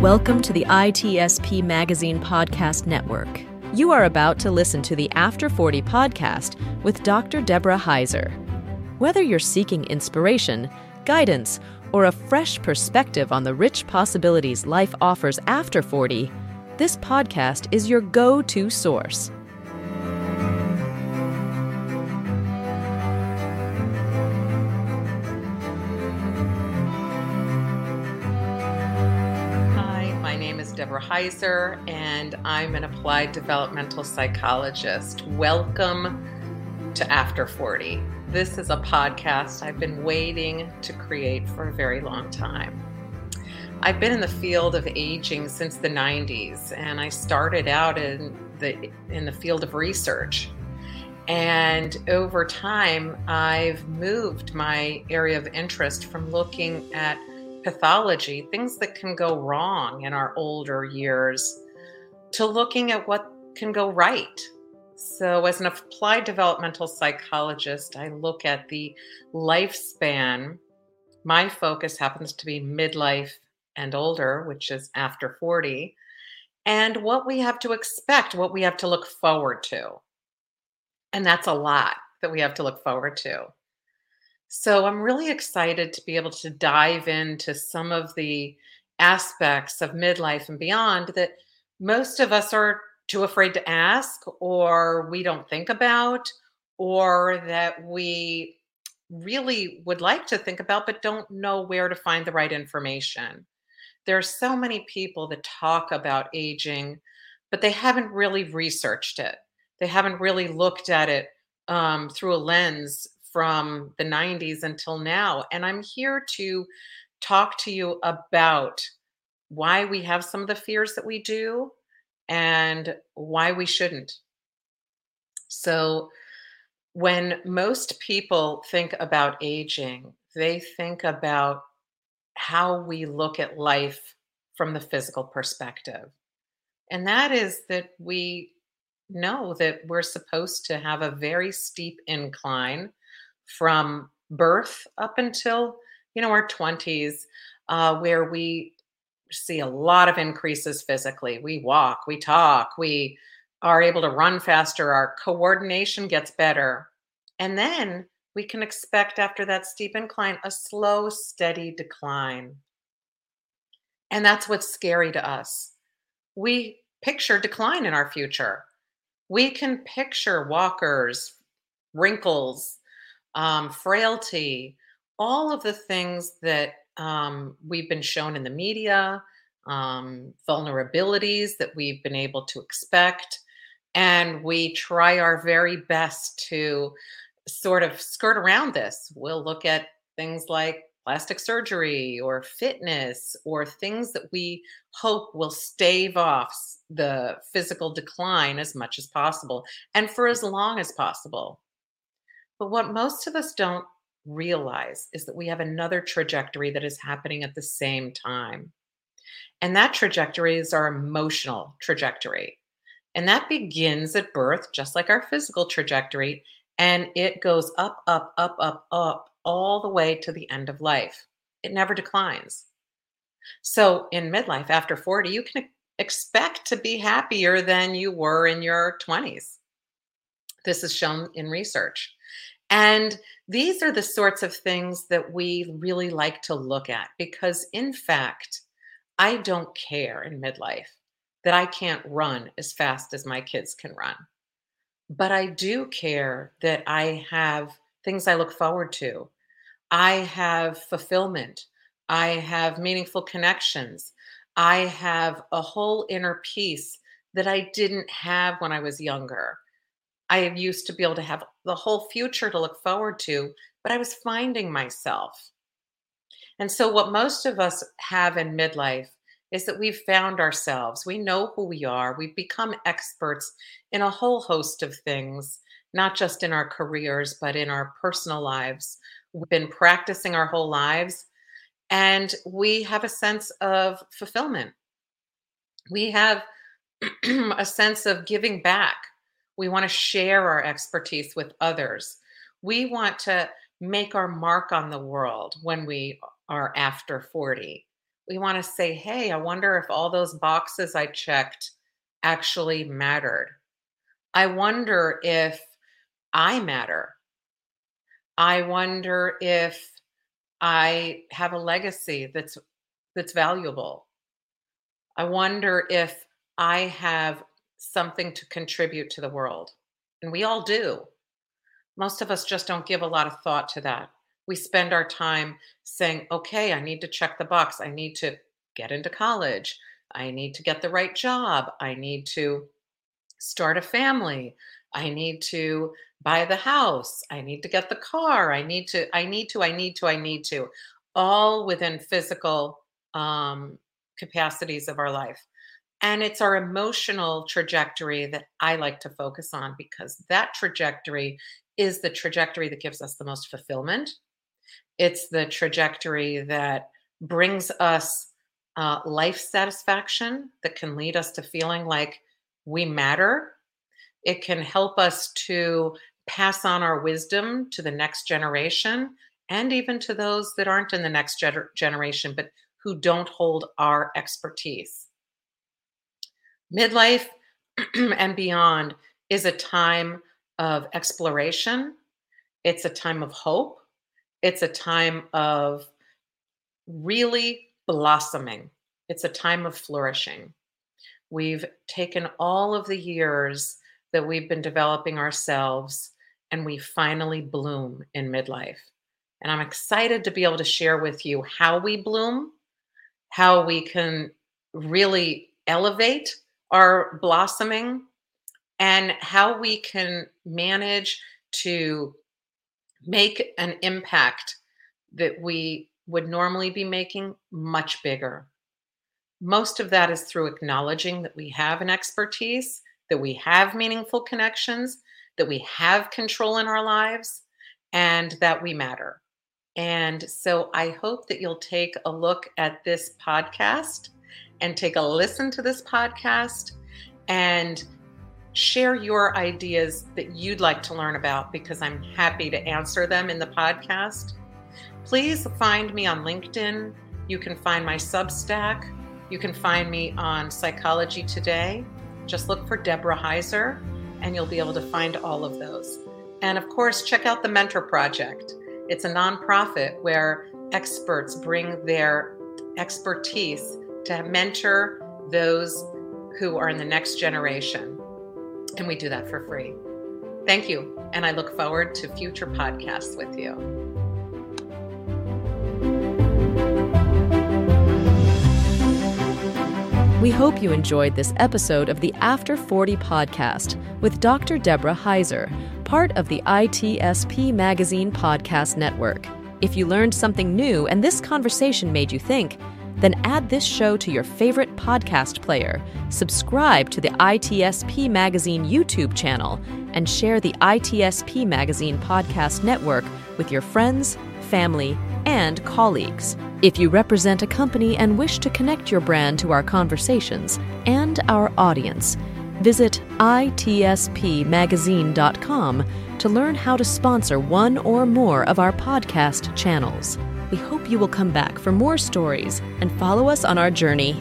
Welcome to the ITSP Magazine Podcast Network. You are about to listen to the After 40 podcast with Dr. Deborah Heiser. Whether you're seeking inspiration, guidance, or a fresh perspective on the rich possibilities life offers after 40, this podcast is your go to source. Hi, my name is Deborah Heiser, and I'm an applied developmental psychologist. Welcome to After 40. This is a podcast I've been waiting to create for a very long time. I've been in the field of aging since the 90s, and I started out in the in the field of research. And over time, I've moved my area of interest from looking at pathology, things that can go wrong in our older years, to looking at what can go right. So, as an applied developmental psychologist, I look at the lifespan. My focus happens to be midlife and older, which is after 40, and what we have to expect, what we have to look forward to. And that's a lot that we have to look forward to. So I'm really excited to be able to dive into some of the aspects of midlife and beyond that most of us are too afraid to ask, or we don't think about, or that we really would like to think about, but don't know where to find the right information. There are so many people that talk about aging, but they haven't really researched it. They haven't really looked at it um, through a lens from the 90s until now. And I'm here to talk to you about why we have some of the fears that we do and why we shouldn't. So, when most people think about aging, they think about how we look at life from the physical perspective. And that is that we know that we're supposed to have a very steep incline from birth up until you know our 20s uh, where we see a lot of increases physically. We walk we talk we are able to run faster our coordination gets better. And then we can expect after that steep incline a slow steady decline. And that's what's scary to us. We picture decline in our future. We can picture walkers wrinkles um, frailty, all of the things that um, we've been shown in the media, um, vulnerabilities that we've been able to expect. And we try our very best to sort of skirt around this. We'll look at things like plastic surgery or fitness or things that we hope will stave off the physical decline as much as possible and for as long as possible. But what most of us don't realize is that we have another trajectory that is happening at the same time. And that trajectory is our emotional trajectory. And that begins at birth, just like our physical trajectory. And it goes up, up, up, up, up, all the way to the end of life. It never declines. So in midlife, after 40, you can expect to be happier than you were in your 20s. This is shown in research. And these are the sorts of things that we really like to look at because, in fact, I don't care in midlife that I can't run as fast as my kids can run. But I do care that I have things I look forward to. I have fulfillment. I have meaningful connections. I have a whole inner peace that I didn't have when I was younger. I used to be able to have the whole future to look forward to, but I was finding myself. And so, what most of us have in midlife is that we've found ourselves. We know who we are. We've become experts in a whole host of things, not just in our careers, but in our personal lives. We've been practicing our whole lives, and we have a sense of fulfillment. We have a sense of giving back. We want to share our expertise with others. We want to make our mark on the world when we are after 40. We want to say, hey, I wonder if all those boxes I checked actually mattered. I wonder if I matter. I wonder if I have a legacy that's that's valuable. I wonder if I have something to contribute to the world. And we all do. Most of us just don't give a lot of thought to that. We spend our time saying, okay, I need to check the box. I need to get into college. I need to get the right job. I need to start a family. I need to buy the house. I need to get the car. I need to, I need to, I need to, I need to, all within physical um, capacities of our life. And it's our emotional trajectory that I like to focus on because that trajectory is the trajectory that gives us the most fulfillment. It's the trajectory that brings us uh, life satisfaction that can lead us to feeling like we matter. It can help us to pass on our wisdom to the next generation and even to those that aren't in the next gener- generation, but who don't hold our expertise. Midlife and beyond is a time of exploration, it's a time of hope, it's a time of really blossoming, it's a time of flourishing. We've taken all of the years that we've been developing ourselves and we finally bloom in midlife. And I'm excited to be able to share with you how we bloom, how we can really elevate our blossoming, and how we can manage to make an impact that we would normally be making much bigger. Most of that is through acknowledging that we have an expertise, that we have meaningful connections, that we have control in our lives, and that we matter. And so I hope that you'll take a look at this podcast and take a listen to this podcast and share your ideas that you'd like to learn about because I'm happy to answer them in the podcast. Please find me on LinkedIn. You can find my Substack. You can find me on Psychology Today. Just look for Deborah Heiser and you'll be able to find all of those. And of course, check out the Mentor Project. It's a nonprofit where experts bring their expertise to mentor those who are in the next generation. And we do that for free. Thank you. And I look forward to future podcasts with you. We hope you enjoyed this episode of the After 40 podcast with Dr. Deborah Heiser, part of the ITSP Magazine Podcast Network. If you learned something new and this conversation made you think, then add this show to your favorite podcast player, subscribe to the ITSP Magazine YouTube channel, and share the ITSP Magazine Podcast Network with your friends, family, and colleagues. If you represent a company and wish to connect your brand to our conversations and our audience, visit itspmagazine.com to learn how to sponsor one or more of our podcast channels. We hope you will come back for more stories and follow us on our journey